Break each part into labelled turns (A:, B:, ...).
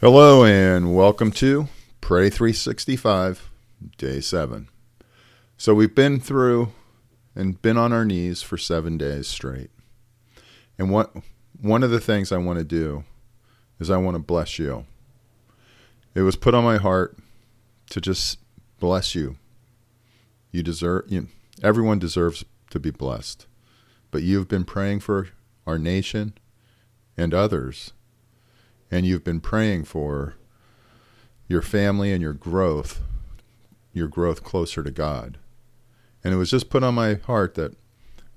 A: Hello and welcome to Pray 365, Day 7. So we've been through and been on our knees for seven days straight. And what one of the things I want to do is I want to bless you. It was put on my heart to just bless you. You deserve you, everyone deserves to be blessed. But you've been praying for our nation and others. And you've been praying for your family and your growth, your growth closer to God. And it was just put on my heart that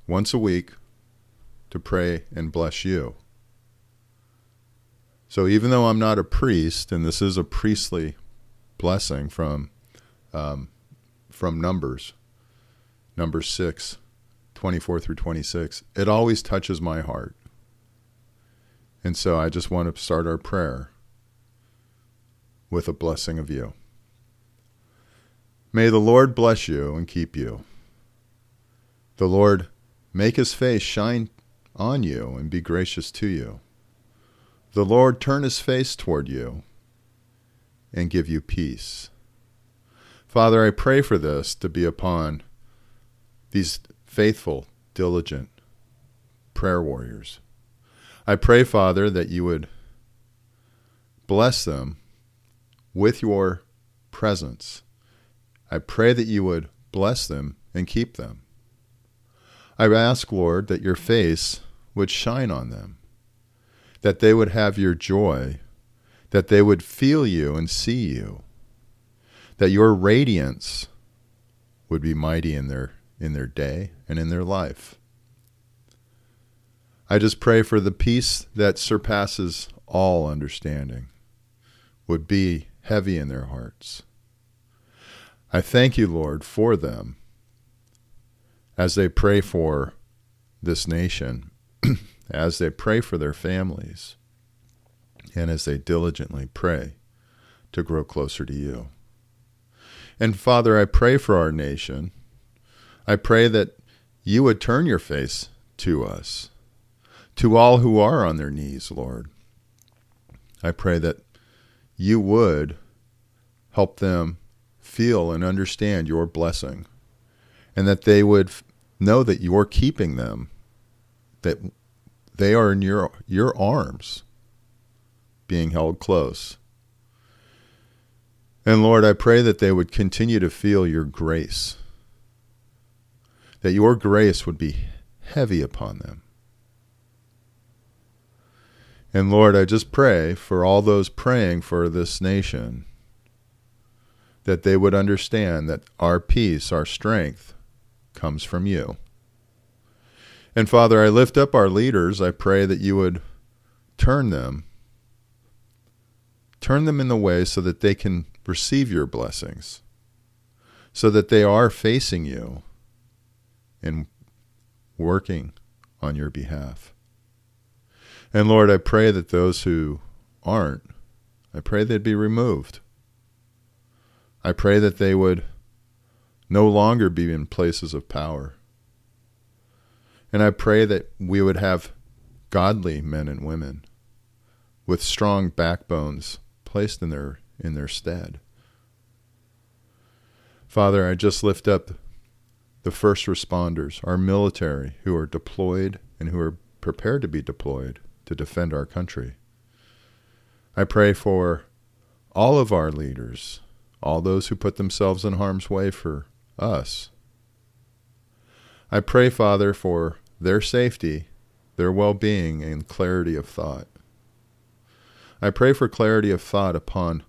A: once a week to pray and bless you. So even though I'm not a priest, and this is a priestly blessing from um, from Numbers, number six, 24 through 26, it always touches my heart. And so I just want to start our prayer with a blessing of you. May the Lord bless you and keep you. The Lord make his face shine on you and be gracious to you. The Lord turn his face toward you and give you peace. Father, I pray for this to be upon these faithful, diligent prayer warriors. I pray, Father, that you would bless them with your presence. I pray that you would bless them and keep them. I ask, Lord, that your face would shine on them, that they would have your joy, that they would feel you and see you, that your radiance would be mighty in their in their day and in their life. I just pray for the peace that surpasses all understanding would be heavy in their hearts. I thank you, Lord, for them as they pray for this nation, as they pray for their families, and as they diligently pray to grow closer to you. And Father, I pray for our nation. I pray that you would turn your face to us, to all who are on their knees, Lord. I pray that you would help them feel and understand your blessing, and that they would know that you're keeping them, that they are in your, your arms, being held close. And Lord, I pray that they would continue to feel your grace, that your grace would be heavy upon them. And Lord, I just pray for all those praying for this nation that they would understand that our peace, our strength, comes from you. And Father, I lift up our leaders. I pray that you would turn them, turn them in the way so that they can receive your blessings, so that they are facing you and working on your behalf. And Lord, I pray that those who aren't, I pray they'd be removed. I pray that they would no longer be in places of power. And I pray that we would have godly men and women with strong backbones placed in their in their stead. Father, I just lift up the first responders, our military who are deployed and who are prepared to be deployed to defend our country. I pray for all of our leaders, all those who put themselves in harm's way for us. I pray, Father, for their safety, their well being, and clarity of thought. I pray for clarity of thought upon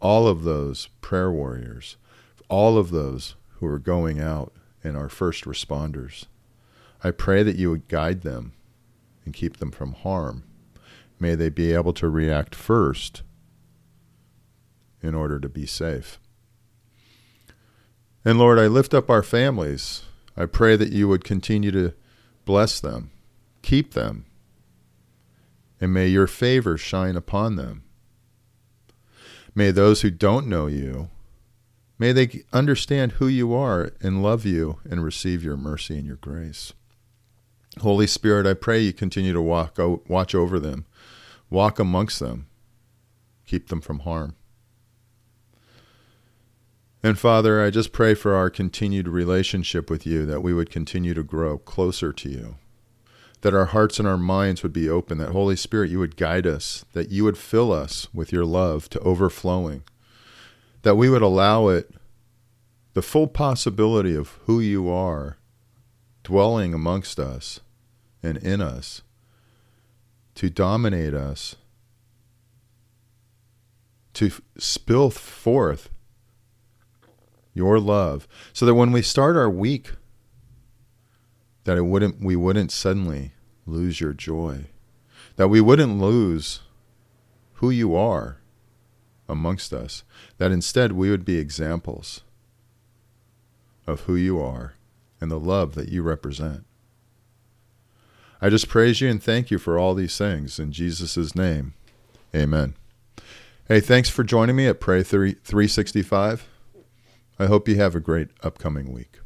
A: all of those prayer warriors, all of those who are going out and our first responders. I pray that you would guide them and keep them from harm. May they be able to react first in order to be safe. And Lord, I lift up our families. I pray that you would continue to bless them, keep them, and may your favor shine upon them. May those who don't know you, may they understand who you are and love you and receive your mercy and your grace. Holy Spirit, I pray you continue to walk, watch over them, walk amongst them, keep them from harm. And Father, I just pray for our continued relationship with you, that we would continue to grow closer to you, that our hearts and our minds would be open, that Holy Spirit, you would guide us, that you would fill us with your love to overflowing, that we would allow it the full possibility of who you are dwelling amongst us and in us to dominate us, to spill forth your love, so that when we start our week, that it wouldn't we wouldn't suddenly lose your joy, that we wouldn't lose who you are amongst us, that instead we would be examples of who you are and the love that you represent. I just praise you and thank you for all these things in Jesus' name. Amen. Hey, thanks for joining me at Pray 365. I hope you have a great upcoming week.